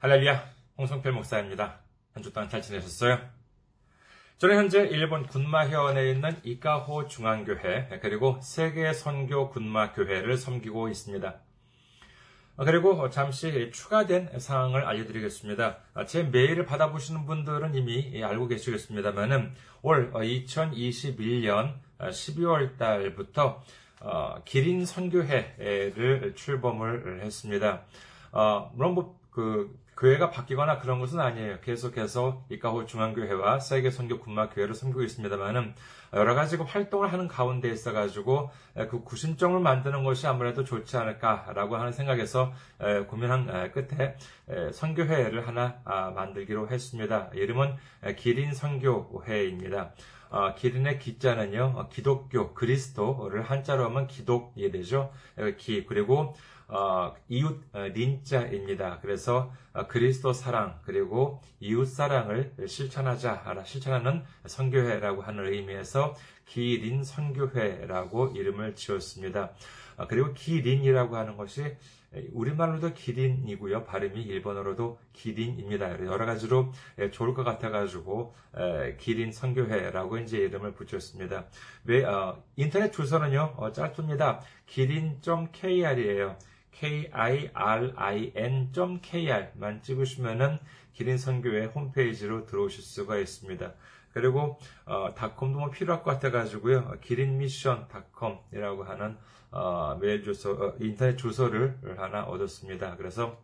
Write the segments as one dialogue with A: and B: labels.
A: 할렐루야, 홍성필 목사입니다. 한 주 동안 잘 지내셨어요? 저는 현재 일본 군마현에 있는 이카호 중앙교회 그리고 세계 선교 군마교회를 섬기고 있습니다. 그리고 잠시 추가된 사항을 알려드리겠습니다. 제 메일을 받아보시는 분들은 이미 알고 계시겠습니다만은 올 2021년 12월 달부터 기린 선교회를 출범을 했습니다. 물론 뭐그 교회가 바뀌거나 그런 것은 아니에요. 계속해서 이카호 중앙교회와 세계 선교 군마교회를 섬기고 있습니다만은 여러 가지 활동을 하는 가운데 있어 가지고 그 구심점을 만드는 것이 아무래도 좋지 않을까라고 하는 생각에서 고민한 끝에 선교회를 하나 아, 만들기로 했습니다. 이름은 기린 선교회입니다. 어, 기린의 기자는요, 기독교, 그리스도를 한자로 하면 기독이 되죠. 기, 그리고 어, 이웃 어, 린자입니다. 그래서 어, 그리스도 사랑 그리고 이웃 사랑을 실천하자 실천하는 선교회라고 하는 의미에서 기린 선교회라고 이름을 지었습니다. 어, 그리고 기린이라고 하는 것이 우리말로도 기린이고요. 발음이 일본어로도 기린입니다. 여러 가지로 좋을 것 같아가지고 기린 선교회라고 이제 이름을 붙였습니다. 왜 인터넷 주소는요 짧습니다. 기린.kr이에요. kirin.kr만 찍으시면은 기린선교회 홈페이지로 들어오실 수가 있습니다. 그리고 어, 닷컴도 뭐 필요할 것 같아가지고요. 기린미션닷컴이라고 하는 어, 메일 주소, 어, 인터넷 주소를 하나 얻었습니다. 그래서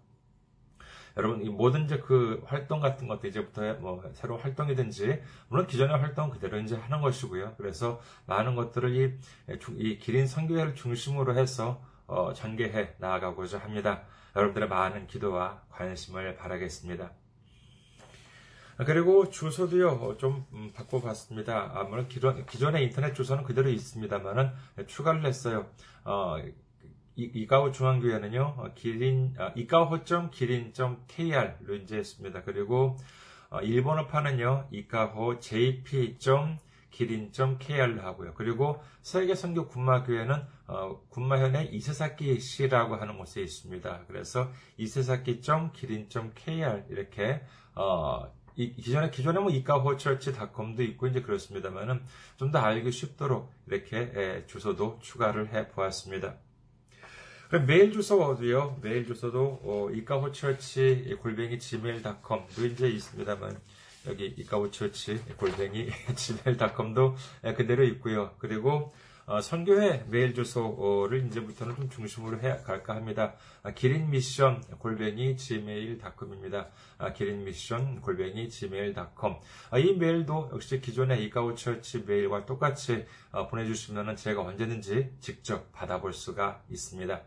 A: 여러분 이 모든 이제 그 활동 같은 것도 이제부터 뭐 새로 활동이든지 물론 기존의 활동 그대로 이제 하는 것이고요. 그래서 많은 것들을 이, 이 기린 선교회를 중심으로 해서 어, 전개해 나아가고자 합니다. 여러분들의 많은 기도와 관심을 바라겠습니다. 그리고 주소도요, 좀 음, 바꿔봤습니다. 아, 물론 기존, 기존의 인터넷 주소는 그대로 있습니다만은 추가를 했어요. 어, 이, 가호 중앙교회는요, 어, 기린, 아, 이카호.기린.kr로 이제 했습니다. 그리고 어, 일본어판은요, 이카호 jp. 기린.kr로 하고요. 그리고 세계 선교 군마교회는 어, 군마현의 이세사키 시라고 하는 곳에 있습니다. 그래서 이세사키.기린.kr 이렇게 어, 이, 기존에 기존에 뭐 이카호철치닷컴도 있고 이제 그렇습니다만은 좀 더 알기 쉽도록 이렇게 에, 주소도 추가를 해 보았습니다. 메일 주소도요. 메일 주소도 어, 이카호철치 골뱅이 gmail.com도 이제 있습니다만 여기 이카우처치 골뱅이 gmail.com도 그대로 있고요. 그리고 어, 선교회 메일 주소를 이제부터는 좀 중심으로 해 갈까 합니다. 아, 기린 미션 골뱅이 gmail.com입니다. 아, 기린 미션 골뱅이 gmail.com. 아, 이 메일도 역시 기존의 이카우처치 메일과 똑같이 어, 보내주시면 제가 언제든지 직접 받아볼 수가 있습니다.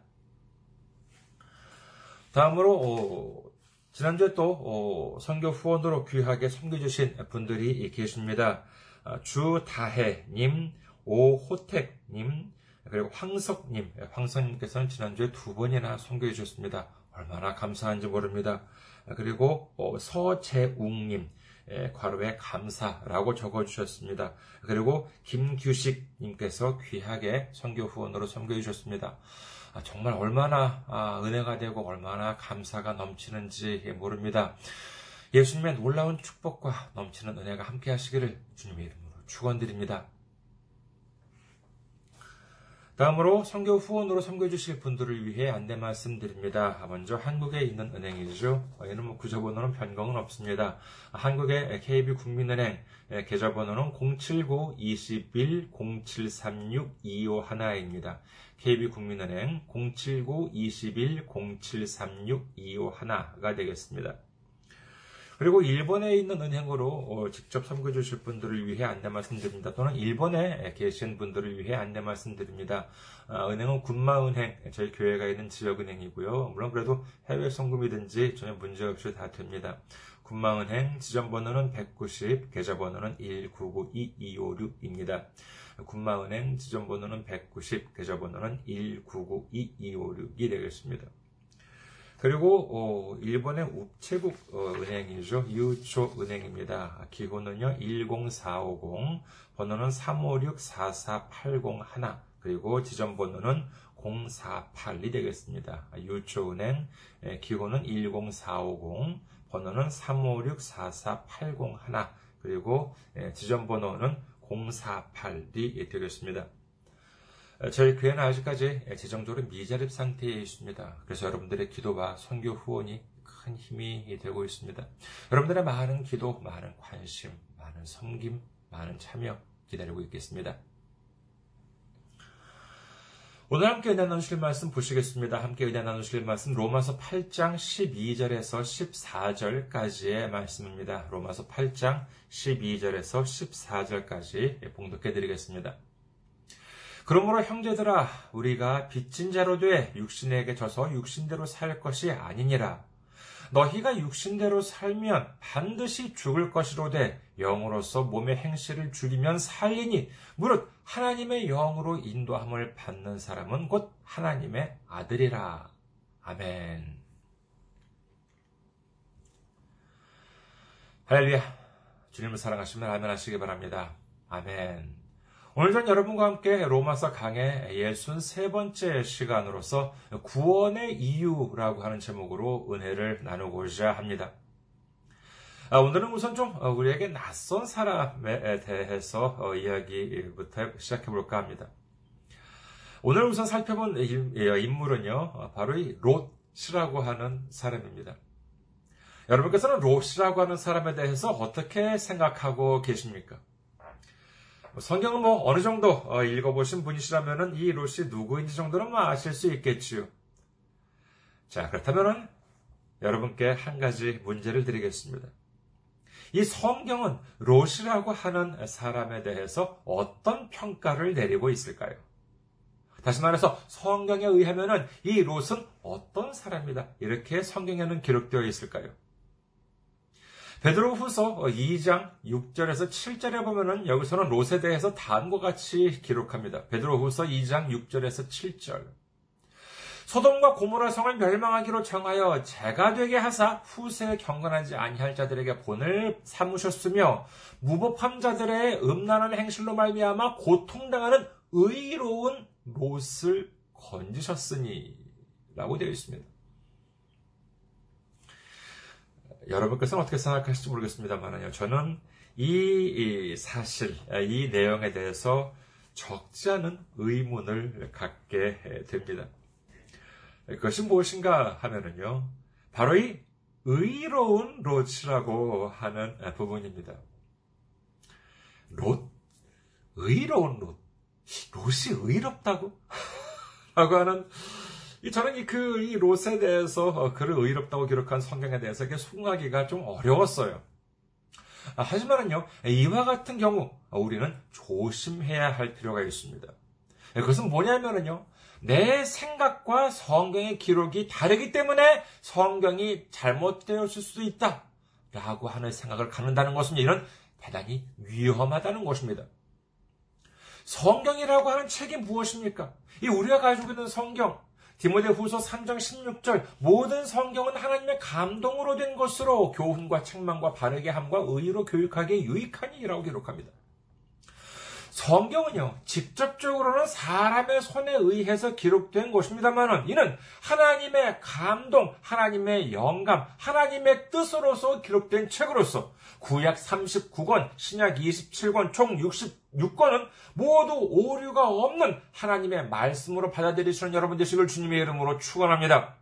A: 다음으로 어, 지난주에 또 어, 선교 후원으로 귀하게 섬겨주신 분들이 계십니다. 어, 주다혜님, 오호택님, 그리고 황석님, 황석님께서는 지난주에 두 번이나 섬겨해 주셨습니다. 얼마나 감사한지 모릅니다. 그리고 어, 서재웅님, 과로에 감사라고 적어주셨습니다. 그리고 김규식님께서 귀하게 선교 후원으로 섬겨해 주셨습니다. 아, 정말 얼마나 아, 은혜가 되고 얼마나 감사가 넘치는지 모릅니다. 예수님의 놀라운 축복과 넘치는 은혜가 함께 하시기를 주님의 이름으로 축원드립니다. 다음으로 선교 후원으로 섬겨주실 분들을 위해 안내 말씀드립니다. 먼저 한국에 있는 은행이죠. 얘는 뭐 구조번호는 변경은 없습니다. 한국의 KB국민은행 계좌번호는 079-21-0736-251입니다. KB국민은행 079-21-0736-251가 되겠습니다. 그리고 일본에 있는 은행으로 어, 직접 섬겨주실 분들을 위해 안내 말씀드립니다. 또는 일본에 계신 분들을 위해 안내 말씀드립니다. 아, 은행은 군마은행, 저희 교회가 있는 지역은행이고요. 물론 그래도 해외 송금이든지 전혀 문제없이 다 됩니다. 군마은행 지점번호는 190, 계좌번호는 1992256입니다. 군마은행 지점번호는 190, 계좌번호는 1992256이 되겠습니다. 그리고 어, 일본의 우체국 어, 은행이죠. 유초 은행입니다. 기호는요 10450, 번호는 356-44801, 그리고 지점 번호는 048이 되겠습니다. 유초은행 기호는 10450, 번호는 356-4480 그리고 지점 번호는 048이 되겠습니다. 저희 교회는 아직까지 재정적으로 미자립 상태에 있습니다. 그래서 여러분들의 기도와 선교 후원이 큰 힘이 되고 있습니다. 여러분들의 많은 기도, 많은 관심, 많은 섬김, 많은 참여 기다리고 있겠습니다. 오늘 함께 은혜 나누실 말씀 보시겠습니다. 함께 은혜 나누실 말씀 로마서 8장 12절에서 14절까지의 말씀입니다. 로마서 8장 12절에서 14절까지 봉독해 드리겠습니다. 그러므로 형제들아 우리가 빚진 자로 돼 육신에게 져서 육신대로 살 것이 아니니라. 너희가 육신대로 살면 반드시 죽을 것이로되 영으로서 몸의 행실을 죽이면 살리니 무릇 하나님의 영으로 인도함을 받는 사람은 곧 하나님의 아들이라. 아멘. 할렐루야. 주님을 사랑하시면 아멘 하시기 바랍니다. 아멘. 오늘 전 여러분과 함께 로마서 강의 63번째 시간으로서 구원의 이유라고 하는 제목으로 은혜를 나누고자 합니다. 아, 오늘은 우선 좀 우리에게 낯선 사람에 대해서 어, 이야기부터 시작해 볼까 합니다. 오늘 우선 살펴본 예, 인물은요, 바로 이 롯이라고 하는 사람입니다. 여러분께서는 롯이라고 하는 사람에 대해서 어떻게 생각하고 계십니까? 뭐 성경을 뭐 어느 정도 어, 읽어보신 분이시라면 이 롯이 누구인지 정도는 뭐 아실 수 있겠지요. 자, 그렇다면 여러분께 한 가지 문제를 드리겠습니다. 이 성경은 롯이라고 하는 사람에 대해서 어떤 평가를 내리고 있을까요? 다시 말해서 성경에 의하면 이 롯은 어떤 사람이다. 이렇게 성경에는 기록되어 있을까요? 베드로 후서 2장 6절에서 7절에 보면은 여기서는 롯에 대해서 다음과 같이 기록합니다. 베드로 후서 2장 6절에서 7절. 소돔과 고모라 성을 멸망하기로 정하여 제가 되게 하사 후세에 경건하지 아니할 자들에게 본을 삼으셨으며 무법한 자들의 음란한 행실로 말미암아 고통당하는 의로운 롯을 건지셨으니 라고 되어 있습니다. 여러분께서는 어떻게 생각하실지 모르겠습니다만요. 저는 이 사실, 이 내용에 대해서 적지 않은 의문을 갖게 됩니다. 그것이 무엇인가 하면은요, 바로 이 의로운 롯이라고 하는 부분입니다. 롯? 의로운 롯? 롯이 의롭다고? 라고 하는 저는 이 그, 이 롯에 대해서 어, 그를 의롭다고 기록한 성경에 대해서 이게 순하기가 좀 어려웠어요. 아, 하지만은요, 이와 같은 경우, 우리는 조심해야 할 필요가 있습니다. 예, 그것은 뭐냐면은요, 내 생각과 성경의 기록이 다르기 때문에 성경이 잘못되었을 수도 있다. 라고 하는 생각을 갖는다는 것은 이런 대단히 위험하다는 것입니다. 성경이라고 하는 책이 무엇입니까? 이 우리가 가지고 있는 성경, 디모데 후서 3장 16절 모든 성경은 하나님의 감동으로 된 것으로 교훈과 책망과 바르게 함과 의로 교육하기에 유익하니라고 기록합니다. 성경은요, 직접적으로는 사람의 손에 의해서 기록된 것입니다만은, 이는 하나님의 감동, 하나님의 영감, 하나님의 뜻으로서 기록된 책으로서, 구약 39권, 신약 27권, 총 66권은 모두 오류가 없는 하나님의 말씀으로 받아들이시는 여러분 되시길 주님의 이름으로 축원합니다.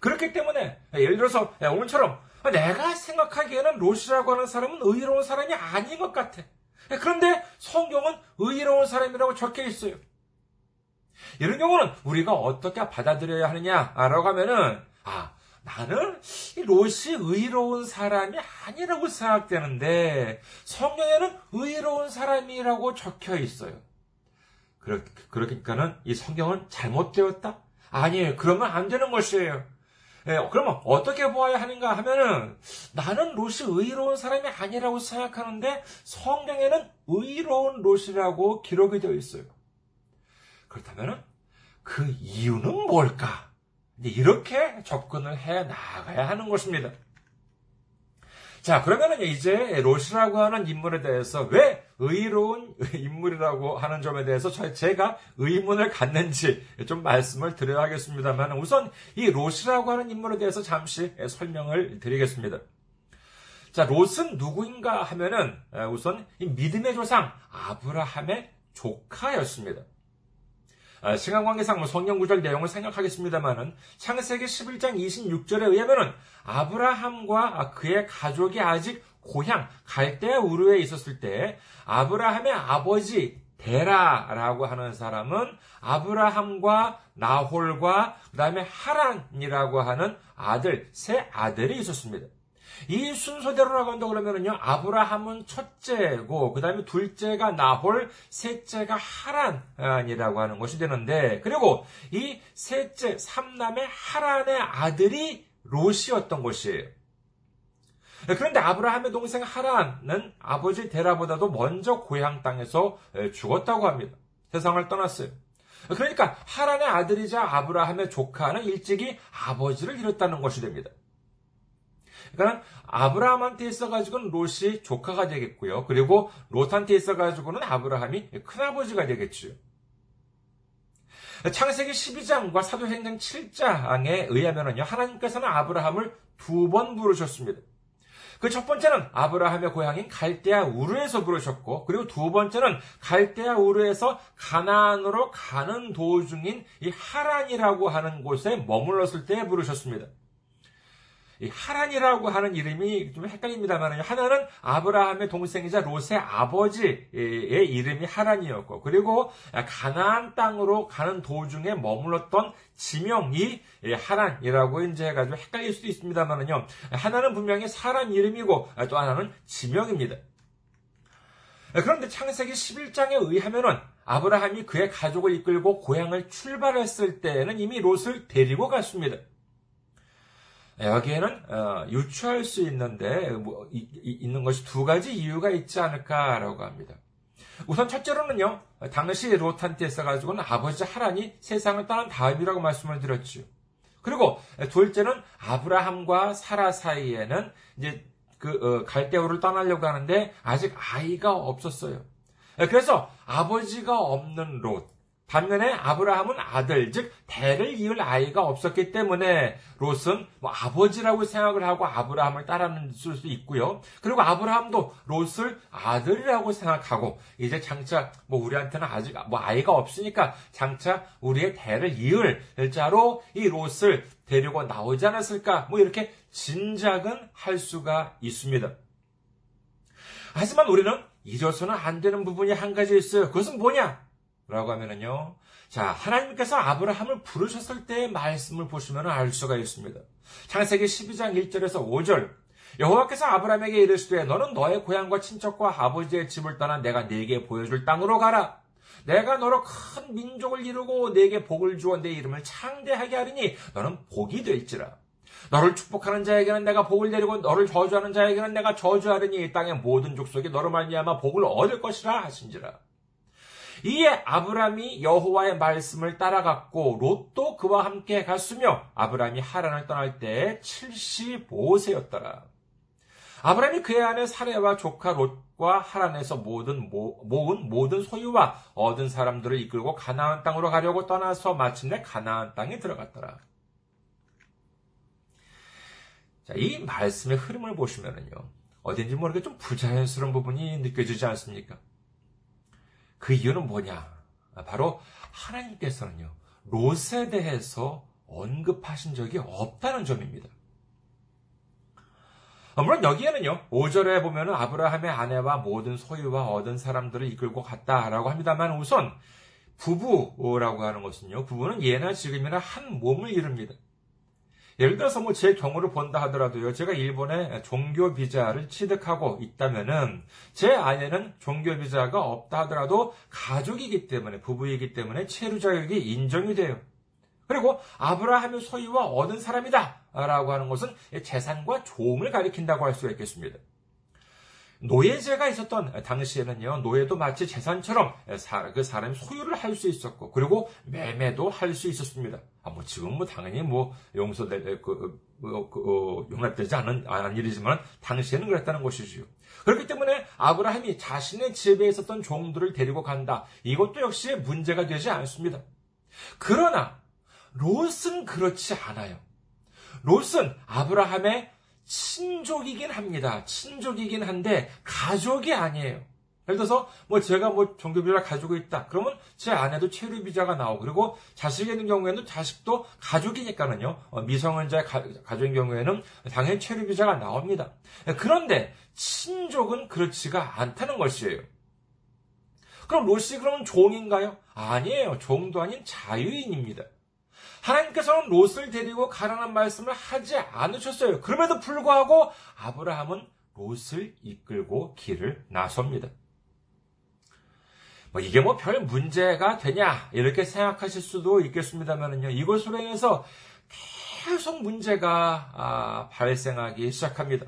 A: 그렇기 때문에, 예를 들어서, 오늘처럼, 내가 생각하기에는 롯이라고 하는 사람은 의로운 사람이 아닌 것 같아. 그런데 성경은 의로운 사람이라고 적혀 있어요. 이런 경우는 우리가 어떻게 받아들여야 하느냐라고 하면은 아 나는 롯이 의로운 사람이 아니라고 생각되는데 성경에는 의로운 사람이라고 적혀 있어요. 그러니까는 이 성경은 잘못되었다? 아니에요. 그러면 안 되는 것이에요. 예, 그러면 어떻게 보아야 하는가 하면은 나는 롯이 의로운 사람이 아니라고 생각하는데 성경에는 의로운 롯이라고 기록이 되어 있어요. 그렇다면은 그 이유는 뭘까? 이렇게 접근을 해 나가야 하는 것입니다. 자, 그러면은 이제 롯이라고 하는 인물에 대해서 왜 의로운 인물이라고 하는 점에 대해서 제가 의문을 갖는지 좀 말씀을 드려야겠습니다만 우선 이 롯이라고 하는 인물에 대해서 잠시 설명을 드리겠습니다. 자, 롯은 누구인가 하면은 우선 믿음의 조상 아브라함의 조카였습니다. 아, 시간 관계상 뭐 성경 구절 내용을 생각하겠습니다만은 창세기 11장 26절에 의하면은 아브라함과 그의 가족이 아직 고향 갈대아 우르에 있었을 때 아브라함의 아버지 데라라고 하는 사람은 아브라함과 나홀과 그다음에 하란이라고 하는 아들 세 아들이 있었습니다. 이 순서대로 나간다 그러면은요, 아브라함은 첫째고, 그 다음에 둘째가 나홀, 셋째가 하란이라고 하는 것이 되는데, 그리고 이 셋째, 삼남의 하란의 아들이 롯이었던 것이에요. 그런데 아브라함의 동생 하란은 아버지 데라보다도 먼저 고향 땅에서 죽었다고 합니다. 세상을 떠났어요. 그러니까 하란의 아들이자 아브라함의 조카는 일찍이 아버지를 잃었다는 것이 됩니다. 그러니까 아브라함한테 있어가지고는 롯이 조카가 되겠고요. 그리고 롯한테 있어가지고는 아브라함이 큰아버지가 되겠죠. 창세기 12장과 사도행전 7장에 의하면요. 하나님께서는 아브라함을 두 번 부르셨습니다. 그 첫 번째는 아브라함의 고향인 갈대아 우르에서 부르셨고, 그리고 두 번째는 갈대아 우르에서 가나안으로 가는 도중인 이 하란이라고 하는 곳에 머물렀을 때 부르셨습니다. 하란이라고 하는 이름이 좀 헷갈립니다만 하나는 아브라함의 동생이자 롯의 아버지의 이름이 하란이었고 그리고 가나안 땅으로 가는 도중에 머물렀던 지명이 하란이라고 이제 해가지고 헷갈릴 수도 있습니다만요 하나는 분명히 사람 이름이고 또 하나는 지명입니다. 그런데 창세기 11장에 의하면은 아브라함이 그의 가족을 이끌고 고향을 출발했을 때에는 이미 롯을 데리고 갔습니다. 여기에는 어, 유추할 수 있는데 뭐, 이, 있는 것이 두 가지 이유가 있지 않을까라고 합니다. 우선 첫째로는요, 당시 롯한테 있어가지고는 아버지 하란이 세상을 떠난 다음이라고 말씀을 드렸죠. 그리고 둘째는 아브라함과 사라 사이에는 이제 그 어, 갈대우를 떠나려고 하는데 아직 아이가 없었어요. 그래서 아버지가 없는 롯, 반면에 아브라함은 아들, 즉 대를 이을 아이가 없었기 때문에 롯은 뭐 아버지라고 생각을 하고 아브라함을 따르는 수도 있고요. 그리고 아브라함도 롯을 아들이라고 생각하고 이제 장차 뭐 우리한테는 아직 뭐 아이가 없으니까 장차 우리의 대를 이을 자로 이 롯을 데리고 나오지 않았을까? 뭐 이렇게 짐작은 할 수가 있습니다. 하지만 우리는 잊어서는 안 되는 부분이 한 가지 있어요. 그것은 뭐냐? 라고 하면은요. 자, 하나님께서 아브라함을 부르셨을 때의 말씀을 보시면 알 수가 있습니다. 창세기 12장 1절에서 5절. 여호와께서 아브라함에게 이르시되 너는 너의 고향과 친척과 아버지의 집을 떠나 내가 네게 보여줄 땅으로 가라. 내가 너로 큰 민족을 이루고 네게 복을 주어 내 이름을 창대하게 하리니 너는 복이 될지라. 너를 축복하는 자에게는 내가 복을 내리고 너를 저주하는 자에게는 내가 저주하리니 이 땅의 모든 족속이 너로 말미암아 복을 얻을 것이라 하신지라. 이에 아브람이 여호와의 말씀을 따라갔고 롯도 그와 함께 갔으며 아브람이 하란을 떠날 때 75세였더라. 아브람이 그의 아내 사레와 조카 롯과 하란에서 모든 모은 모든 소유와 얻은 사람들을 이끌고 가나안 땅으로 가려고 떠나서 마침내 가나안 땅에 들어갔더라. 자, 이 말씀의 흐름을 보시면은요. 어딘지 모르게 좀 부자연스러운 부분이 느껴지지 않습니까? 그 이유는 뭐냐? 바로 하나님께서는요, 롯에 대해서 언급하신 적이 없다는 점입니다. 물론 여기에는요, 5절에 보면 아브라함의 아내와 모든 소유와 얻은 사람들을 이끌고 갔다라고 합니다만 우선 부부라고 하는 것은요, 부부는 예나 지금이나 한 몸을 이룹니다. 예를 들어서 뭐 제 경우를 본다 하더라도요, 제가 일본에 종교 비자를 취득하고 있다면은 제 아내는 종교 비자가 없다 하더라도 가족이기 때문에 부부이기 때문에 체류 자격이 인정이 돼요. 그리고 아브라함의 소유와 얻은 사람이다 라고 하는 것은 재산과 종을 가리킨다고 할 수가 있겠습니다. 노예제가 있었던 당시에는요, 노예도 마치 재산처럼 그 사람이 소유를 할 수 있었고, 그리고 매매도 할 수 있었습니다. 아, 뭐, 지금 뭐, 당연히 뭐, 용서될, 그, 그, 그 어, 용납되지 않은, 않은 일이지만, 당시에는 그랬다는 것이지요. 그렇기 때문에 아브라함이 자신의 집에 있었던 종들을 데리고 간다. 이것도 역시 문제가 되지 않습니다. 그러나, 롯은 그렇지 않아요. 롯은 아브라함의 친족이긴 합니다. 친족이긴 한데 가족이 아니에요. 예를 들어서 뭐 제가 뭐 종교비자를 가지고 있다. 그러면 제 아내도 체류 비자가 나오고 그리고 자식이 있는 경우에는 자식도 가족이니까는요. 어, 미성년자 가족인 경우에는 당연히 체류 비자가 나옵니다. 그런데 친족은 그렇지가 않다는 것이에요. 그럼 롯이 그러면 종인가요? 아니에요. 종도 아닌 자유인입니다. 하나님께서는 롯을 데리고 가라는 말씀을 하지 않으셨어요. 그럼에도 불구하고 아브라함은 롯을 이끌고 길을 나섭니다. 뭐 이게 뭐 별 문제가 되냐 이렇게 생각하실 수도 있겠습니다만은요. 이것으로 인해서 계속 문제가 아, 발생하기 시작합니다.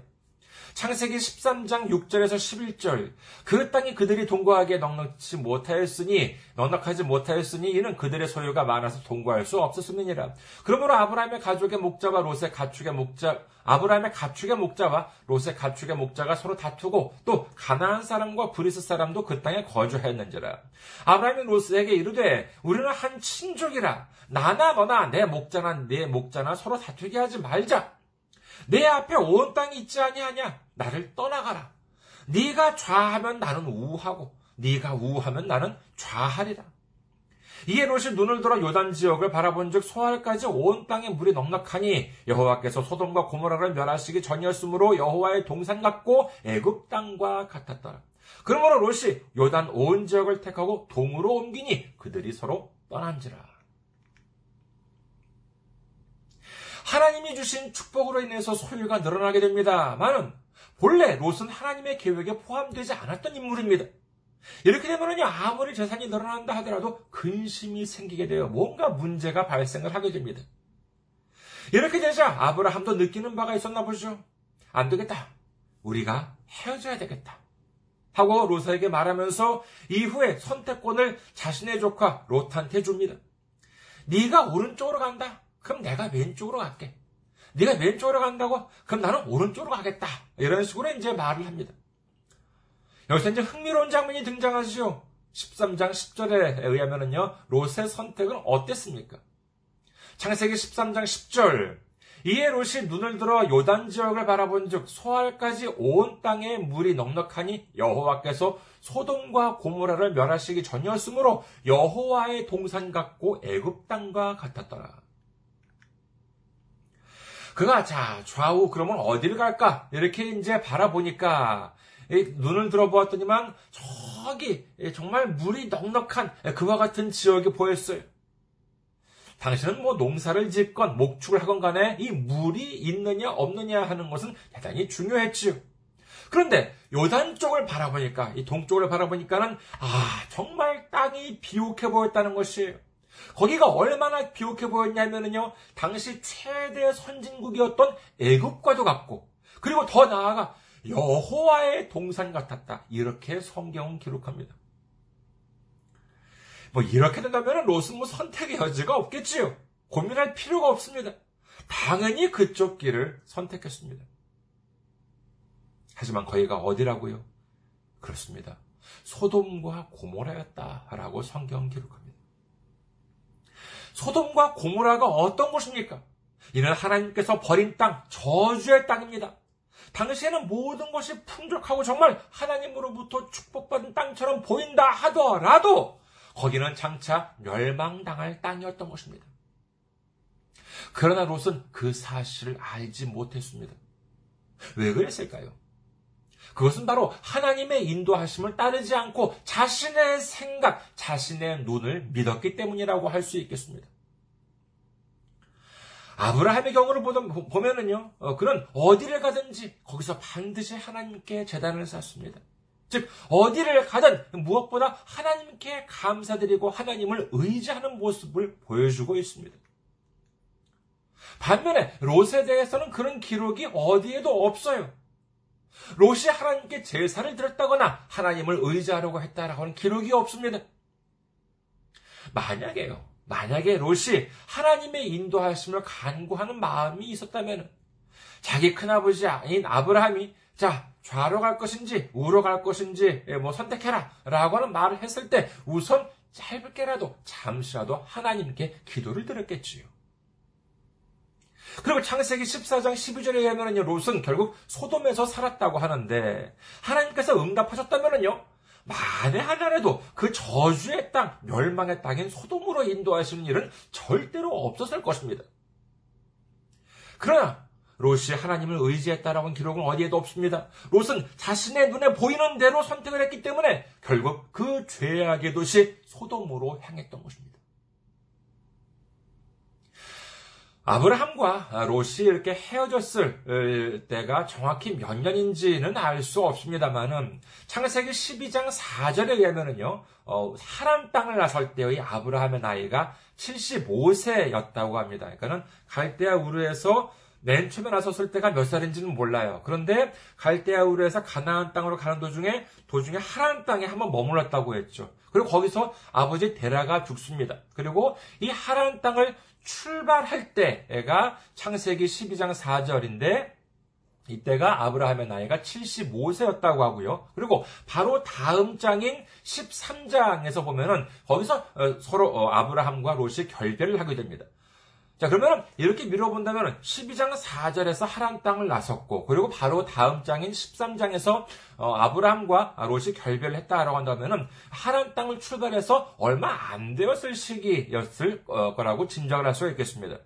A: 창세기 13장 6절에서 11절 그 땅이 그들이 동거하기에 넉넉지 못하였으니 넉넉하지 못하였으니 이는 그들의 소유가 많아서 동거할 수 없었음이니라. 그러므로 아브라함의 가축의 목자와 롯의 가축의 목자 아브라함의 가축의 목자와 롯의 가축의 목자가 서로 다투고 또 가나안 사람과 브리스 사람도 그 땅에 거주하였는지라. 아브라함이 롯에게 이르되 우리는 한 친족이라 나나 너나 내 목자나 네 목자나 서로 다투게 하지 말자. 내 앞에 온 땅이 있지 아니하냐? 나를 떠나가라. 네가 좌하면 나는 우하고 네가 우하면 나는 좌하리라. 이에 롯이 눈을 들어 요단 지역을 바라본즉 소알까지 온 땅에 물이 넉넉하니 여호와께서 소돔과 고모라를 멸하시기 전이었으므로 여호와의 동산 같고 애굽 땅과 같았더라. 그러므로 롯이 요단 온 지역을 택하고 동으로 옮기니 그들이 서로 떠난지라. 하나님이 주신 축복으로 인해서 소유가 늘어나게 됩니다만은 본래 롯은 하나님의 계획에 포함되지 않았던 인물입니다. 이렇게 되면요 아무리 재산이 늘어난다 하더라도 근심이 생기게 되어 뭔가 문제가 발생을 하게 됩니다. 이렇게 되자 아브라함도 느끼는 바가 있었나 보죠. 안 되겠다. 우리가 헤어져야 되겠다. 하고 롯에게 말하면서 이후에 선택권을 자신의 조카 롯한테 줍니다. 네가 오른쪽으로 간다. 그럼 내가 왼쪽으로 갈게. 네가 왼쪽으로 간다고? 그럼 나는 오른쪽으로 가겠다. 이런 식으로 이제 말을 합니다. 여기서 이제 흥미로운 장면이 등장하시죠. 13장 10절에 의하면은요, 롯의 선택은 어땠습니까? 창세기 13장 10절. 이에 롯이 눈을 들어 요단 지역을 바라본 즉 소알까지 온 땅에 물이 넉넉하니 여호와께서 소돔과 고모라를 멸하시기 전이었으므로 여호와의 동산 같고 애굽 땅과 같았더라. 그가 자 좌우 그러면 어디를 갈까 이렇게 이제 바라보니까 눈을 들어보았더니만 저기 정말 물이 넉넉한 그와 같은 지역이 보였어요. 당신은 뭐 농사를 짓건 목축을 하건 간에 이 물이 있느냐 없느냐 하는 것은 대단히 중요했지요. 그런데 요단 쪽을 바라보니까 이 동쪽을 바라보니까는 아 정말 땅이 비옥해 보였다는 것이에요. 거기가 얼마나 비옥해 보였냐면요. 당시 최대 선진국이었던 애굽과도 같고 그리고 더 나아가 여호와의 동산 같았다. 이렇게 성경은 기록합니다. 뭐 이렇게 된다면 롯은 뭐 선택의 여지가 없겠지요. 고민할 필요가 없습니다. 당연히 그쪽 길을 선택했습니다. 하지만 거기가 어디라고요? 그렇습니다. 소돔과 고모라였다라고 성경 기록합니다. 소돔과 고모라가 어떤 곳입니까? 이는 하나님께서 버린 땅, 저주의 땅입니다. 당시에는 모든 것이 풍족하고 정말 하나님으로부터 축복받은 땅처럼 보인다 하더라도 거기는 장차 멸망당할 땅이었던 것입니다. 그러나 롯은 그 사실을 알지 못했습니다. 왜 그랬을까요? 그것은 바로 하나님의 인도하심을 따르지 않고 자신의 생각, 자신의 눈을 믿었기 때문이라고 할 수 있겠습니다. 아브라함의 경우를 보면은요, 어, 그는 어디를 가든지 거기서 반드시 하나님께 재단을 쌓습니다. 즉, 어디를 가든 무엇보다 하나님께 감사드리고 하나님을 의지하는 모습을 보여주고 있습니다. 반면에 롯에 대해서는 그런 기록이 어디에도 없어요. 롯이 하나님께 제사를 드렸다거나 하나님을 의지하려고 했다라고 하는 기록이 없습니다. 만약에요. 만약에 롯이 하나님의 인도하심을 간구하는 마음이 있었다면 자기 큰아버지인 아브라함이 자 좌로 갈 것인지 우로 갈 것인지 예, 뭐 선택해라 라고 하는 말을 했을 때 우선 짧게라도 잠시라도 하나님께 기도를 드렸겠지요. 그리고 창세기 14장 12절에 의하면요, 롯은 결국 소돔에서 살았다고 하는데, 하나님께서 응답하셨다면요, 만에 하나라도 그 저주의 땅, 멸망의 땅인 소돔으로 인도하시는 일은 절대로 없었을 것입니다. 그러나, 롯이 하나님을 의지했다라는 기록은 어디에도 없습니다. 롯은 자신의 눈에 보이는 대로 선택을 했기 때문에 결국 그 죄악의 도시 소돔으로 향했던 것입니다. 아브라함과 롯이 이렇게 헤어졌을 때가 정확히 몇 년인지는 알 수 없습니다만은 창세기 12장 4절에 의하면은요, 어, 하란 땅을 나설 때의 아브라함의 나이가 75세였다고 합니다. 그러니까는 갈대아 우르에서 맨 처음에 나섰을 때가 몇 살인지는 몰라요. 그런데 갈대아 우르에서 가나안 땅으로 가는 도중에 도중에 하란 땅에 한번 머물렀다고 했죠. 그리고 거기서 아버지 데라가 죽습니다. 그리고 이 하란 땅을 출발할 때가 창세기 12장 4절인데 이때가 아브라함의 나이가 75세였다고 하고요. 그리고 바로 다음 장인 13장에서 보면은 거기서 어, 서로 어, 아브라함과 롯이 결별을 하게 됩니다. 자, 그러면 이렇게 미뤄본다면 12장 4절에서 하란 땅을 나섰고, 그리고 바로 다음 장인 13장에서 어, 아브라함과 롯이 결별을 했다라고 한다면은 하란 땅을 출발해서 얼마 안 되었을 시기였을 어, 거라고 짐작을 할 수가 있겠습니다.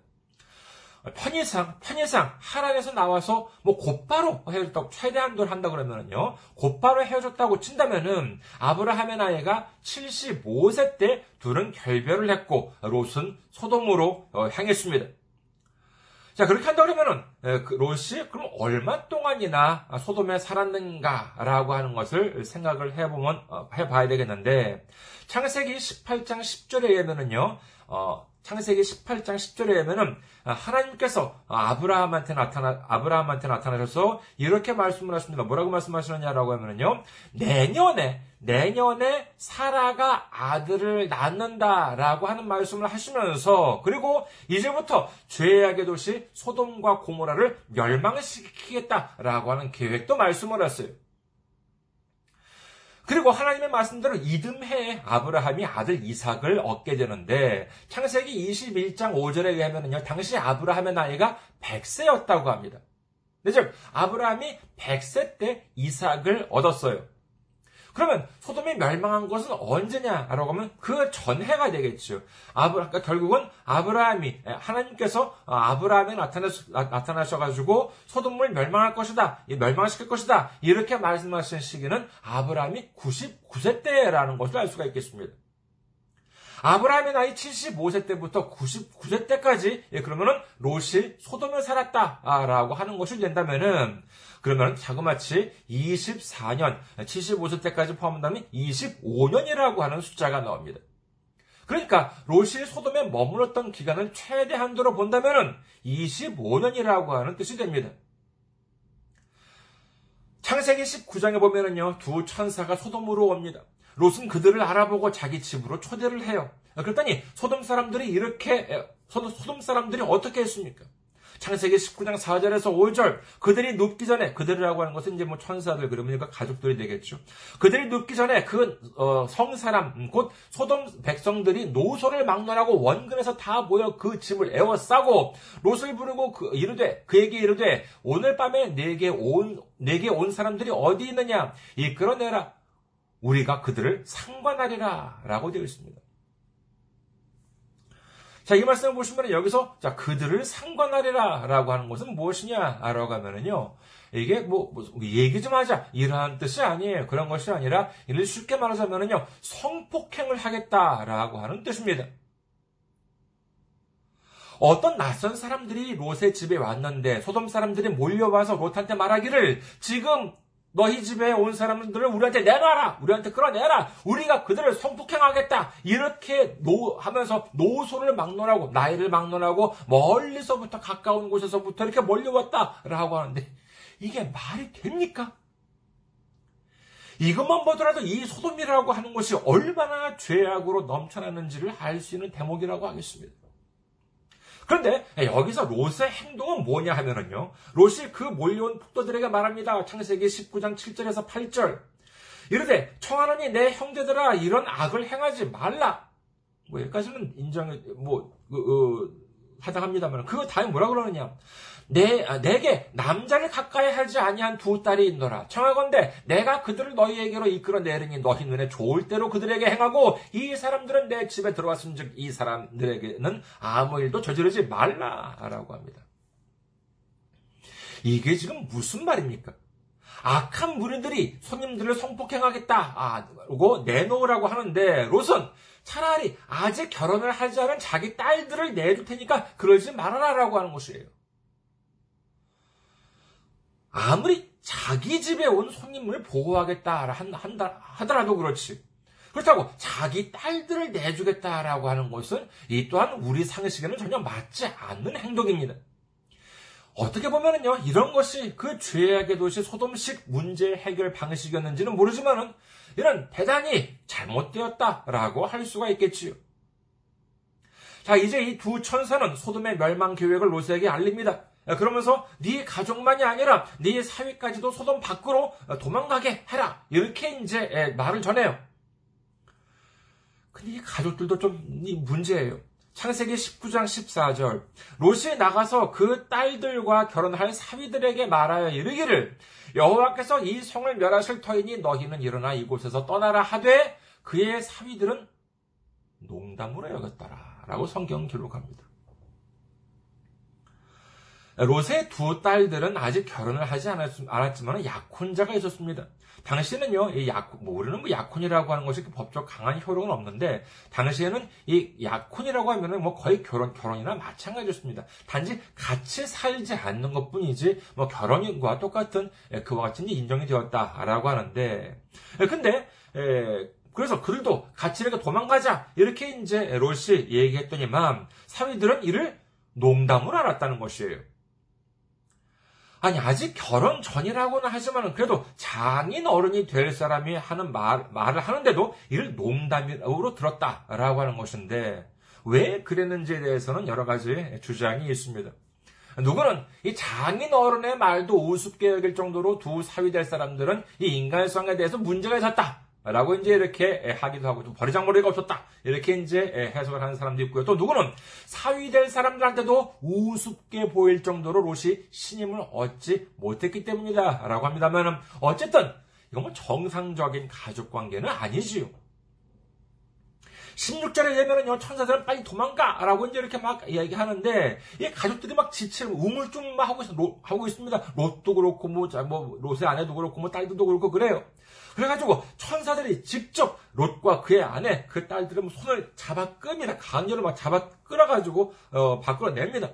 A: 편의상, 편의상, 하란에서 나와서 뭐 곧바로 헤어졌다고, 최대한도를 한다 그러면은요, 곧바로 헤어졌다고 친다면은, 아브라함의 나이가 75세 때 둘은 결별을 했고, 롯은 소돔으로 어, 향했습니다. 자, 그렇게 한다 그러면은, 그 롯이 그럼 얼마 동안이나 소돔에 살았는가라고 하는 것을 생각을 해보면, 어, 해봐야 되겠는데, 창세기 18장 10절에 의하면은요, 어, 창세기 18장 10절에 보면은 하나님께서 아브라함한테 나타나 아브라함한테 나타나셔서 이렇게 말씀을 하십니다. 뭐라고 말씀하시느냐라고 하면은요. 내년에 내년에 사라가 아들을 낳는다라고 하는 말씀을 하시면서 그리고 이제부터 죄악의 도시 소돔과 고모라를 멸망시키겠다라고 하는 계획도 말씀을 했어요. 그리고 하나님의 말씀대로 이듬해에 아브라함이 아들 이삭을 얻게 되는데 창세기 21장 5절에 의하면요. 당시 아브라함의 나이가 100세였다고 합니다. 네, 즉 아브라함이 100세 때 이삭을 얻었어요. 그러면 소돔이 멸망한 것은 언제냐라고 하면 그 전해가 되겠죠. 아브라, 그러니까 결국은 아브라함이 하나님께서 아브라함에 나타나 셔, 가지고 소돔을 멸망할 것이다, 멸망시킬 것이다 이렇게 말씀하신 시기는 아브라함이 99세 때라는 것을 알 수가 있겠습니다. 아브라함의 나이 75세 때부터 99세 때까지 예, 그러면은 롯이 소돔을 살았다라고 하는 것이 된다면은 그러면 자그마치 24년, 75세 때까지 포함한다면 25년이라고 하는 숫자가 나옵니다. 그러니까 롯이 소돔에 머물렀던 기간을 최대 한도로 본다면 25년이라고 하는 뜻이 됩니다. 창세기 19장에 보면은요, 두 천사가 소돔으로 옵니다. 롯은 그들을 알아보고 자기 집으로 초대를 해요. 그랬더니 소돔 사람들이 이렇게, 소돔 사람들이 어떻게 했습니까? 창세기 19장 4절에서 5절 그들이 눕기 전에 그들이라고 하는 것은 이제 뭐 천사들 그러니까 가족들이 되겠죠. 그들이 눕기 전에 그 어, 성사람 음, 곧 소돔 백성들이 노소를 막론하고 원근에서 다 모여 그 짐을 에워싸고 롯을 부르고 그 이르되 그에게 이르되 오늘 밤에 내게 온 내게 온 사람들이 어디 있느냐 이끌어내라 우리가 그들을 상관하리라 라고 되어 있습니다. 자, 이 말씀을 보시면 여기서, 자, 그들을 상관하리라 라고 하는 것은 무엇이냐? 라고 하면은요, 이게 뭐, 뭐, 얘기 좀 하자. 이러한 뜻이 아니에요. 그런 것이 아니라, 이를 쉽게 말하자면은요, 성폭행을 하겠다라고 하는 뜻입니다. 어떤 낯선 사람들이 롯의 집에 왔는데, 소돔 사람들이 몰려와서 롯한테 말하기를, 지금 너희 집에 온 사람들을 우리한테 내놔라! 우리한테 끌어내라! 우리가 그들을 성폭행하겠다! 이렇게 노, 하면서 노소를 막론하고, 나이를 막론하고, 멀리서부터 가까운 곳에서부터 이렇게 몰려왔다! 라고 하는데, 이게 말이 됩니까? 이것만 보더라도 이 소돔이라고 하는 것이 얼마나 죄악으로 넘쳐나는지를 알 수 있는 대목이라고 하겠습니다. 그런데 여기서 롯의 행동은 뭐냐 하면은요. 롯이 그 몰려온 폭도들에게 말합니다. 창세기 19장 7절에서 8절. 이르되 청하노니 내 형제들아 이런 악을 행하지 말라. 뭐 여기까지는 인정 뭐 그, 어, 하다 합니다만 그거 다음에 뭐라 그러느냐? 내 아, 내게 남자를 가까이 하지 아니한 두 딸이 있노라. 청하건대 내가 그들을 너희에게로 이끌어 내리니 너희 눈에 좋을 대로 그들에게 행하고 이 사람들은 내 집에 들어왔은즉 이 사람들에게는 아무 일도 저지르지 말라라고 합니다. 이게 지금 무슨 말입니까? 악한 무리들이 손님들을 성폭행하겠다고 내놓으라고 하는데 롯은 차라리 아직 결혼을 하지 않은 자기 딸들을 내줄 테니까 그러지 말아라라고 하는 것이에요. 아무리 자기 집에 온 손님을 보호하겠다 하더라도 그렇지. 그렇다고 자기 딸들을 내주겠다라고 하는 것은 이 또한 우리 상식에는 전혀 맞지 않는 행동입니다. 어떻게 보면은요, 이런 것이 그 죄악의 도시 소돔식 문제 해결 방식이었는지는 모르지만은 이런 대단히 잘못되었다라고 할 수가 있겠지요. 자, 이제 이 두 천사는 소돔의 멸망 계획을 롯에게 알립니다. 그러면서 네 가족만이 아니라 네 사위까지도 소돔 밖으로 도망가게 해라. 이렇게 이제 말을 전해요. 근데 이 가족들도 좀 문제예요. 창세기 19장 14절. 롯이 나가서 그 딸들과 결혼할 사위들에게 말하여 이르기를 여호와께서 이 성을 멸하실 터이니 너희는 일어나 이곳에서 떠나라 하되 그의 사위들은 농담으로 여겼더라. 라고 성경 기록합니다. 롯의 두 딸들은 아직 결혼을 하지 않았지만 약혼자가 있었습니다. 당시에는요, 이 약, 뭐, 우리는 뭐 약혼이라고 하는 것이 법적 강한 효력은 없는데, 당시에는 이 약혼이라고 하면은 뭐 거의 결혼, 결혼이나 마찬가지였습니다. 단지 같이 살지 않는 것 뿐이지, 뭐 결혼과 똑같은 예, 그와 같은 인정이 되었다라고 하는데, 예, 근데, 에, 그래서 그들도 같이 이렇게 도망가자, 이렇게 이제 롯이 얘기했더니만, 사위들은 이를 농담으로 알았다는 것이에요. 아니, 아직 결혼 전이라고는 하지만 그래도 장인 어른이 될 사람이 하는 말, 말을 하는데도 이를 농담으로 들었다라고 하는 것인데, 왜 그랬는지에 대해서는 여러 가지 주장이 있습니다. 누구는 이 장인 어른의 말도 우습게 여길 정도로 두 사위 될 사람들은 이 인간성에 대해서 문제가 있었다. 라고 이제 이렇게 하기도 하고 좀 버리장머리가 없었다. 이렇게 이제 해석을 하는 사람도 있고요. 또 누구는 사위 될 사람들한테도 우습게 보일 정도로 롯이 신임을 얻지 못했기 때문이다. 라고 합니다만 어쨌든 이건 뭐 정상적인 가족 관계는 아니지요. 16절에 되면은요, 천사들은 빨리 도망가! 라고 이제 이렇게 막 이야기하는데, 이 가족들이 막 지칠, 우물쭈물 하고, 있, 하고 있습니다. 롯도 그렇고, 뭐, 뭐, 롯의 아내도 그렇고, 뭐, 딸들도 그렇고, 그래요. 그래가지고 천사들이 직접 롯과 그의 아내, 그 딸들은 손을 잡아 끕니다. 강제로 막 잡아 끌어가지고 어, 밖으로 냅니다.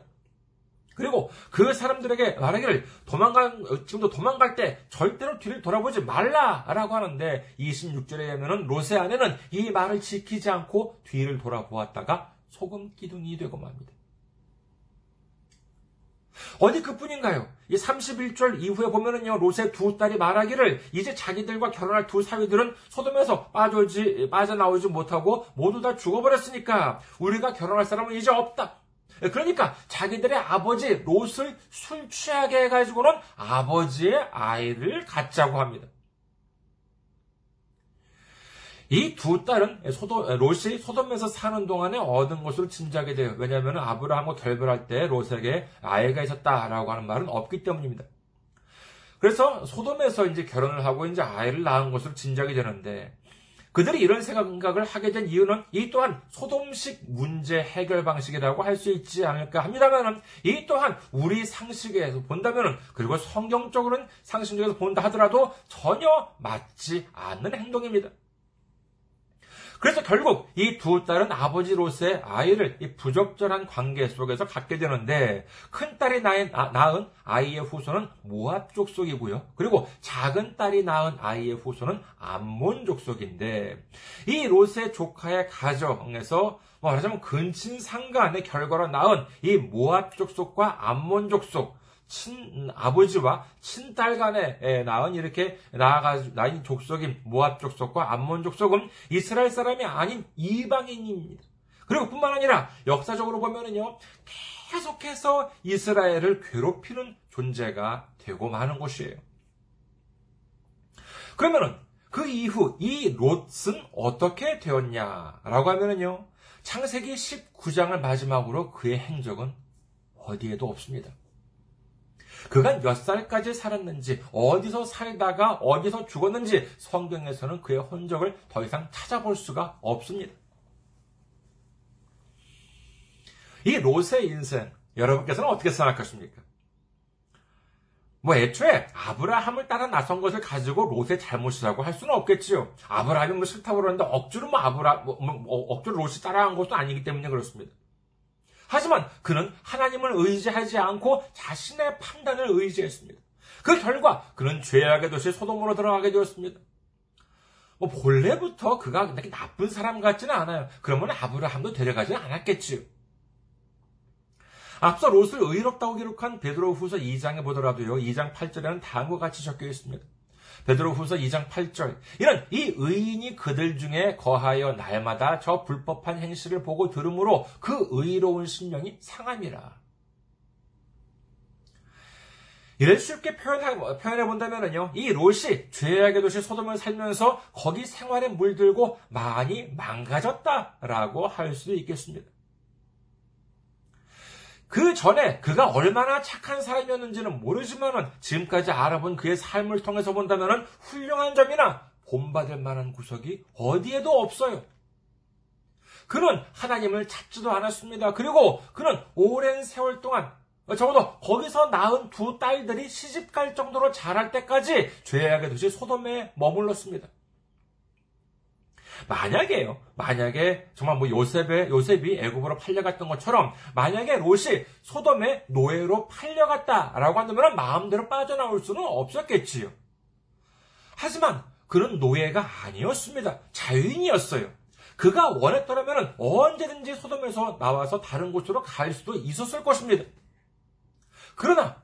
A: 그리고 그 사람들에게 말하기를 도망간, 지금도 도망갈 때 절대로 뒤를 돌아보지 말라라고 하는데 26절에 보면은 롯의 아내는 이 말을 지키지 않고 뒤를 돌아보았다가 소금 기둥이 되고 맙니다. 어디 그뿐인가요? 이 31절 이후에 보면은요, 롯의 두 딸이 말하기를 이제 자기들과 결혼할 두 사위들은 소돔에서 빠져지, 빠져나오지 못하고 모두 다 죽어버렸으니까 우리가 결혼할 사람은 이제 없다. 그러니까 자기들의 아버지 롯을 술 취하게 해가지고는 아버지의 아이를 갖자고 합니다. 이 두 딸은 소돔, 롯이 소돔에서 사는 동안에 얻은 것으로 짐작이 돼요. 왜냐하면 아브라함과 결별할 때 롯에게 아이가 있었다라고 하는 말은 없기 때문입니다. 그래서 소돔에서 이제 결혼을 하고 이제 아이를 낳은 것으로 짐작이 되는데 그들이 이런 생각을 하게 된 이유는 이 또한 소돔식 문제 해결 방식이라고 할 수 있지 않을까 합니다만 이 또한 우리 상식에서 본다면 그리고 성경적으로는 상식적에서 본다 하더라도 전혀 맞지 않는 행동입니다. 그래서 결국 이 두 딸은 아버지로서의 아이를 이 부적절한 관계 속에서 갖게 되는데 큰 딸이 낳은 아이의 후손은 모압 족속이고요. 그리고 작은 딸이 낳은 아이의 후손은 암몬 족속인데 이 롯의 조카의 가정에서 말하자면 근친상간의 결과로 낳은 이 모압 족속과 암몬 족속 친 아버지와 친딸 간에 낳은 이렇게 나아가 나인 족속인 모압 족속과 암몬 족속은 이스라엘 사람이 아닌 이방인입니다. 그리고 뿐만 아니라 역사적으로 보면은요 계속해서 이스라엘을 괴롭히는 존재가 되고 마는 것이에요. 그러면은 그 이후 이 롯은 어떻게 되었냐라고 하면은요 창세기 19장을 마지막으로 그의 행적은 어디에도 없습니다. 그가 몇 살까지 살았는지, 어디서 살다가 어디서 죽었는지 성경에서는 그의 흔적을 더 이상 찾아볼 수가 없습니다. 이 롯의 인생, 여러분께서는 어떻게 생각하십니까? 뭐 애초에 아브라함을 따라 나선 것을 가지고 롯의 잘못이라고 할 수는 없겠지요. 아브라함이 뭐 싫다고 그러는데 억지로 뭐 아브라 뭐, 뭐, 뭐 억지로 롯이 따라한 것도 아니기 때문에 그렇습니다. 하지만 그는 하나님을 의지하지 않고 자신의 판단을 의지했습니다. 그 결과 그는 죄악의 도시 소돔으로 들어가게 되었습니다. 뭐 본래부터 그가 그렇게 나쁜 사람 같지는 않아요. 그러면 아브라함도 데려가지는 않았겠지요. 앞서 롯을 의롭다고 기록한 베드로 후서 2장에 보더라도요, 2장 8절에는 다음과 같이 적혀 있습니다. 베드로 후서 2장 8절. 이런 이 의인이 그들 중에 거하여 날마다 저 불법한 행실을 보고 들으므로 그 의로운 신명이 상함이라. 이를 쉽게 표현해, 본다면요, 이 롯이 죄악의 도시 소돔을 살면서 거기 생활에 물들고 많이 망가졌다라고 할 수도 있겠습니다. 그 전에 그가 얼마나 착한 사람이었는지는 모르지만은 지금까지 알아본 그의 삶을 통해서 본다면은 훌륭한 점이나 본받을 만한 구석이 어디에도 없어요. 그는 하나님을 찾지도 않았습니다. 그리고 그는 오랜 세월 동안 적어도 거기서 낳은 두 딸들이 시집갈 정도로 자랄 때까지 죄악의 도시 소돔에 머물렀습니다. 만약에요. 만약에 정말 뭐 요셉의 요셉이 애굽으로 팔려갔던 것처럼 만약에 롯이 소돔의 노예로 팔려갔다라고 한다면 마음대로 빠져나올 수는 없었겠지요. 하지만 그는 노예가 아니었습니다. 자유인이었어요. 그가 원했더라면 언제든지 소돔에서 나와서 다른 곳으로 갈 수도 있었을 것입니다. 그러나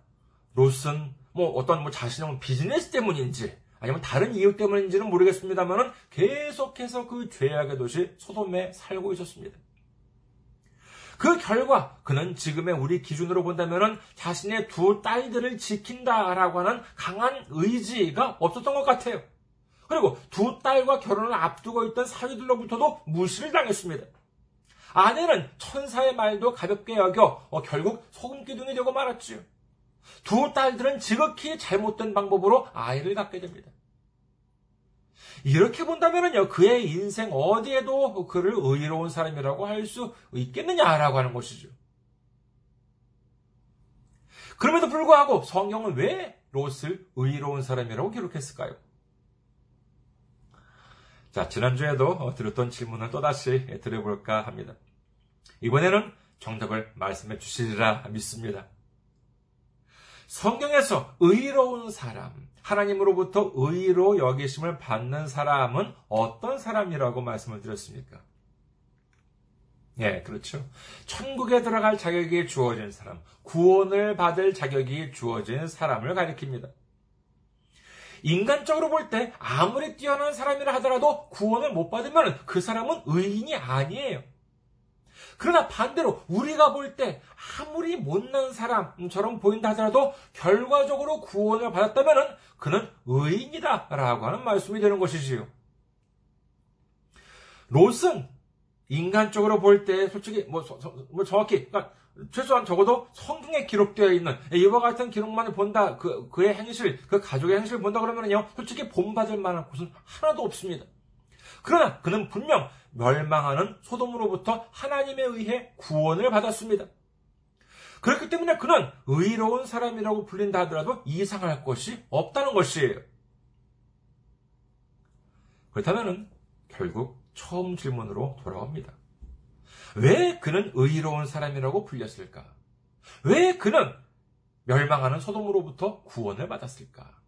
A: 롯은 뭐 어떤 뭐 자신의 비즈니스 때문인지 아니면 다른 이유 때문인지는 모르겠습니다만 계속해서 그 죄악의 도시 소돔에 살고 있었습니다. 그 결과 그는 지금의 우리 기준으로 본다면 자신의 두 딸들을 지킨다라고 하는 강한 의지가 없었던 것 같아요. 그리고 두 딸과 결혼을 앞두고 있던 사위들로부터도 무시를 당했습니다. 아내는 천사의 말도 가볍게 여겨 어, 결국 소금기둥이 되고 말았지요. 두 딸들은 지극히 잘못된 방법으로 아이를 갖게 됩니다. 이렇게 본다면요, 그의 인생 어디에도 그를 의로운 사람이라고 할 수 있겠느냐라고 하는 것이죠. 그럼에도 불구하고 성경은 왜 롯을 의로운 사람이라고 기록했을까요? 자, 지난주에도 들었던 질문을 또다시 드려볼까 합니다. 이번에는 정답을 말씀해 주시리라 믿습니다. 성경에서 의로운 사람, 하나님으로부터 의로 여기심을 받는 사람은 어떤 사람이라고 말씀을 드렸습니까? 예, 그렇죠. 천국에 들어갈 자격이 주어진 사람, 구원을 받을 자격이 주어진 사람을 가리킵니다. 인간적으로 볼 때 아무리 뛰어난 사람이라 하더라도 구원을 못 받으면 그 사람은 의인이 아니에요. 그러나 반대로 우리가 볼 때 아무리 못난 사람처럼 보인다 하더라도 결과적으로 구원을 받았다면 그는 의인이다 라고 하는 말씀이 되는 것이지요. 롯은 인간적으로 볼 때 솔직히 뭐, 뭐 정확히 그러니까 최소한 적어도 성경에 기록되어 있는 이와 같은 기록만을 본다 그 그의 행실 그 가족의 행실을 본다 그러면요 솔직히 본받을 만한 곳은 하나도 없습니다. 그러나 그는 분명 멸망하는 소돔으로부터 하나님에 의해 구원을 받았습니다. 그렇기 때문에 그는 의로운 사람이라고 불린다 하더라도 이상할 것이 없다는 것이에요. 그렇다면 결국 처음 질문으로 돌아옵니다. 왜 그는 의로운 사람이라고 불렸을까? 왜 그는 멸망하는 소돔으로부터 구원을 받았을까?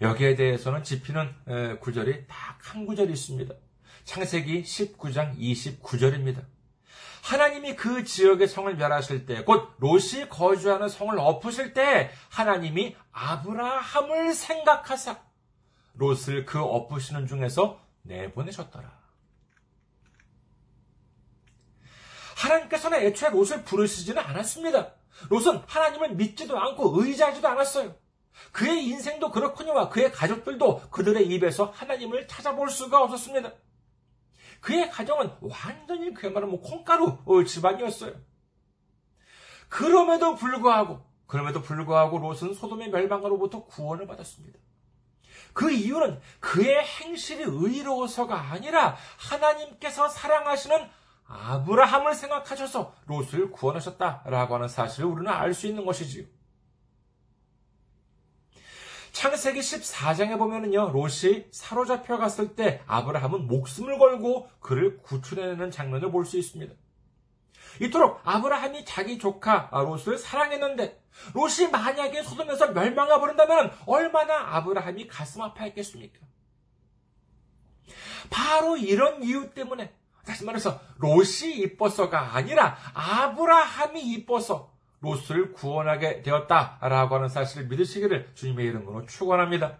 A: 여기에 대해서는 지피는 구절이 딱 한 구절이 있습니다. 창세기 19장 29절입니다. 하나님이 그 지역의 성을 멸하실 때, 곧 롯이 거주하는 성을 엎으실 때, 하나님이 아브라함을 생각하사 롯을 그 엎으시는 중에서 내보내셨더라. 하나님께서는 애초에 롯을 부르시지는 않았습니다. 롯은 하나님을 믿지도 않고 의지하지도 않았어요. 그의 인생도 그렇거니와 그의 가족들도 그들의 입에서 하나님을 찾아볼 수가 없었습니다. 그의 가정은 완전히 그야말로 뭐 콩가루 집안이었어요. 그럼에도 불구하고, 그럼에도 불구하고 롯은 소돔의 멸망으로부터 구원을 받았습니다. 그 이유는 그의 행실이 의로워서가 아니라 하나님께서 사랑하시는 아브라함을 생각하셔서 롯을 구원하셨다라고 하는 사실을 우리는 알 수 있는 것이지요. 창세기 14장에 보면은요, 롯이 사로잡혀 갔을 때 아브라함은 목숨을 걸고 그를 구출해내는 장면을 볼 수 있습니다. 이토록 아브라함이 자기 조카 롯을 사랑했는데 롯이 만약에 소돔에서 멸망해 버린다면 얼마나 아브라함이 가슴 아파했겠습니까? 바로 이런 이유 때문에 다시 말해서 롯이 이뻐서가 아니라 아브라함이 이뻐서 롯을 구원하게 되었다라고 하는 사실을 믿으시기를 주님의 이름으로 축원합니다.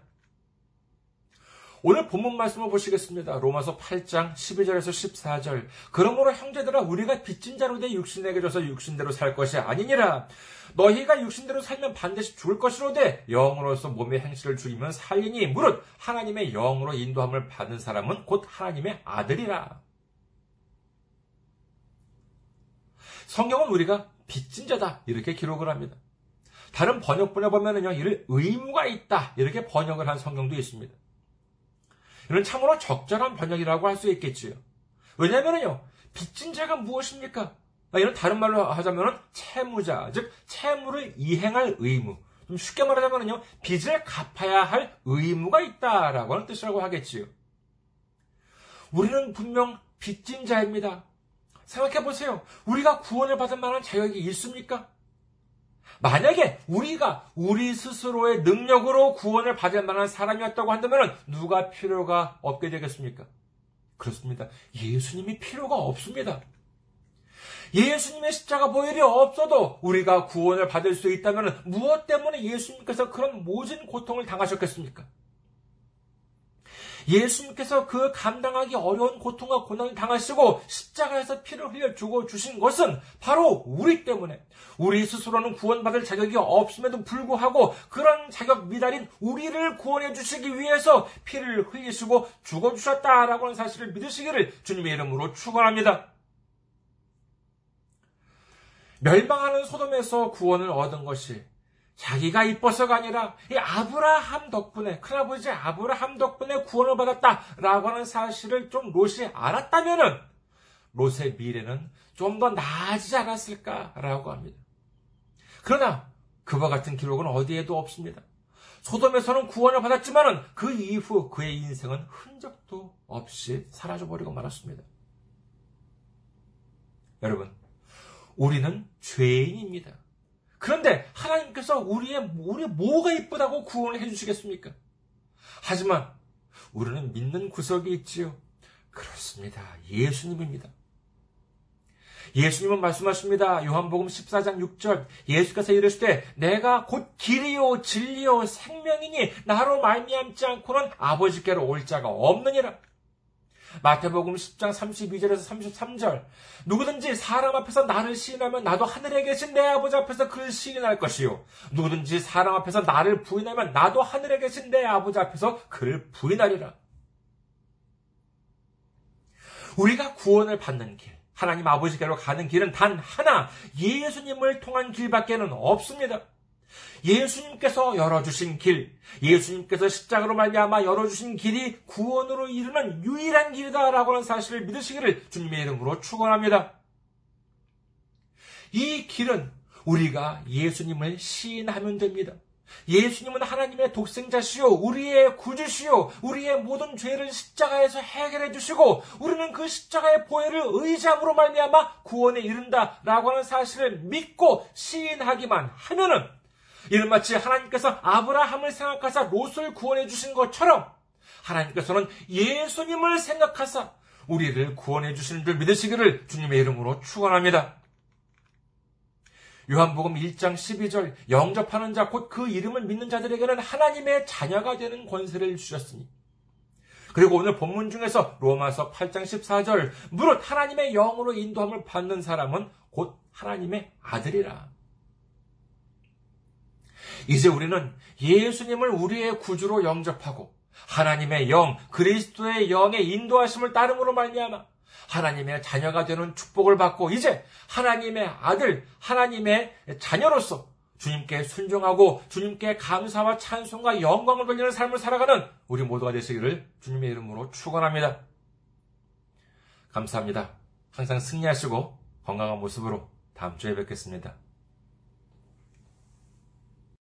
A: 오늘 본문 말씀을 보시겠습니다. 로마서 8장 12절에서 14절. 그러므로 형제들아 우리가 빚진 자로 돼 육신에게 줘서 육신대로 살 것이 아니니라. 너희가 육신대로 살면 반드시 죽을 것이로되 영으로서 몸의 행실을 죽이면 살리니 무릇 하나님의 영으로 인도함을 받는 사람은 곧 하나님의 아들이라. 성경은 우리가 빚진 자다 이렇게 기록을 합니다. 다른 번역본에 보면은요, 이를 의무가 있다 이렇게 번역을 한 성경도 있습니다. 이는 참으로 적절한 번역이라고 할 수 있겠지요. 왜냐하면요, 빚진 자가 무엇입니까? 아, 이런 다른 말로 하자면 채무자, 즉 채무를 이행할 의무. 좀 쉽게 말하자면요, 빚을 갚아야 할 의무가 있다라고 하는 뜻이라고 하겠지요. 우리는 분명 빚진 자입니다. 생각해 보세요. 우리가 구원을 받을 만한 자격이 있습니까? 만약에 우리가 우리 스스로의 능력으로 구원을 받을 만한 사람이었다고 한다면 누가 필요가 없게 되겠습니까? 그렇습니다. 예수님이 필요가 없습니다. 예수님의 십자가 보혈이 없어도 우리가 구원을 받을 수 있다면 무엇 때문에 예수님께서 그런 모진 고통을 당하셨겠습니까? 예수님께서 그 감당하기 어려운 고통과 고난을 당하시고 십자가에서 피를 흘려 죽어 주신 것은 바로 우리 때문에 우리 스스로는 구원받을 자격이 없음에도 불구하고 그런 자격 미달인 우리를 구원해 주시기 위해서 피를 흘리시고 죽어 주셨다라고 하는 사실을 믿으시기를 주님의 이름으로 축원합니다. 멸망하는 소돔에서 구원을 얻은 것이 자기가 이뻐서가 아니라 이 아브라함 덕분에 큰아버지 아브라함 덕분에 구원을 받았다라고 하는 사실을 좀 롯이 알았다면은 롯의 미래는 좀 더 나아지지 않았을까라고 합니다. 그러나 그와 같은 기록은 어디에도 없습니다. 소돔에서는 구원을 받았지만은 그 이후 그의 인생은 흔적도 없이 사라져 버리고 말았습니다. 여러분, 우리는 죄인입니다. 그런데 하나님께서 우리의, 우리 뭐가 이쁘다고 구원을 해주시겠습니까? 하지만 우리는 믿는 구석이 있지요. 그렇습니다. 예수님입니다. 예수님은 말씀하십니다. 요한복음 14장 6절. 예수께서 이르시되 내가 곧 길이요 진리요 생명이니 나로 말미암지 않고는 아버지께로 올 자가 없느니라. 마태복음 10장 32절에서 33절. 누구든지 사람 앞에서 나를 시인하면 나도 하늘에 계신 내 아버지 앞에서 그를 시인할 것이요. 누구든지 사람 앞에서 나를 부인하면 나도 하늘에 계신 내 아버지 앞에서 그를 부인하리라. 우리가 구원을 받는 길, 하나님 아버지께로 가는 길은 단 하나, 예수님을 통한 길밖에는 없습니다. 예수님께서 열어주신 길, 예수님께서 십자가로 말미암아 열어주신 길이 구원으로 이르는 유일한 길이다라고 하는 사실을 믿으시기를 주님의 이름으로 축원합니다. 이 길은 우리가 예수님을 시인하면 됩니다. 예수님은 하나님의 독생자시요, 우리의 구주시요, 우리의 모든 죄를 십자가에서 해결해 주시고, 우리는 그 십자가의 보혈을 의지함으로 말미암아 구원에 이른다라고 하는 사실을 믿고 시인하기만 하면은 이는 마치 하나님께서 아브라함을 생각하사 롯을 구원해 주신 것처럼 하나님께서는 예수님을 생각하사 우리를 구원해 주시는 줄 믿으시기를 주님의 이름으로 축원합니다. 요한복음 1장 12절 영접하는 자 곧 그 이름을 믿는 자들에게는 하나님의 자녀가 되는 권세를 주셨으니 그리고 오늘 본문 중에서 로마서 8장 14절 무릇 하나님의 영으로 인도함을 받는 사람은 곧 하나님의 아들이라. 이제 우리는 예수님을 우리의 구주로 영접하고 하나님의 영, 그리스도의 영의 인도하심을 따름으로 말미암아 하나님의 자녀가 되는 축복을 받고 이제 하나님의 아들, 하나님의 자녀로서 주님께 순종하고 주님께 감사와 찬송과 영광을 돌리는 삶을 살아가는 우리 모두가 되시기를 주님의 이름으로 축원합니다. 감사합니다. 항상 승리하시고 건강한 모습으로 다음 주에 뵙겠습니다.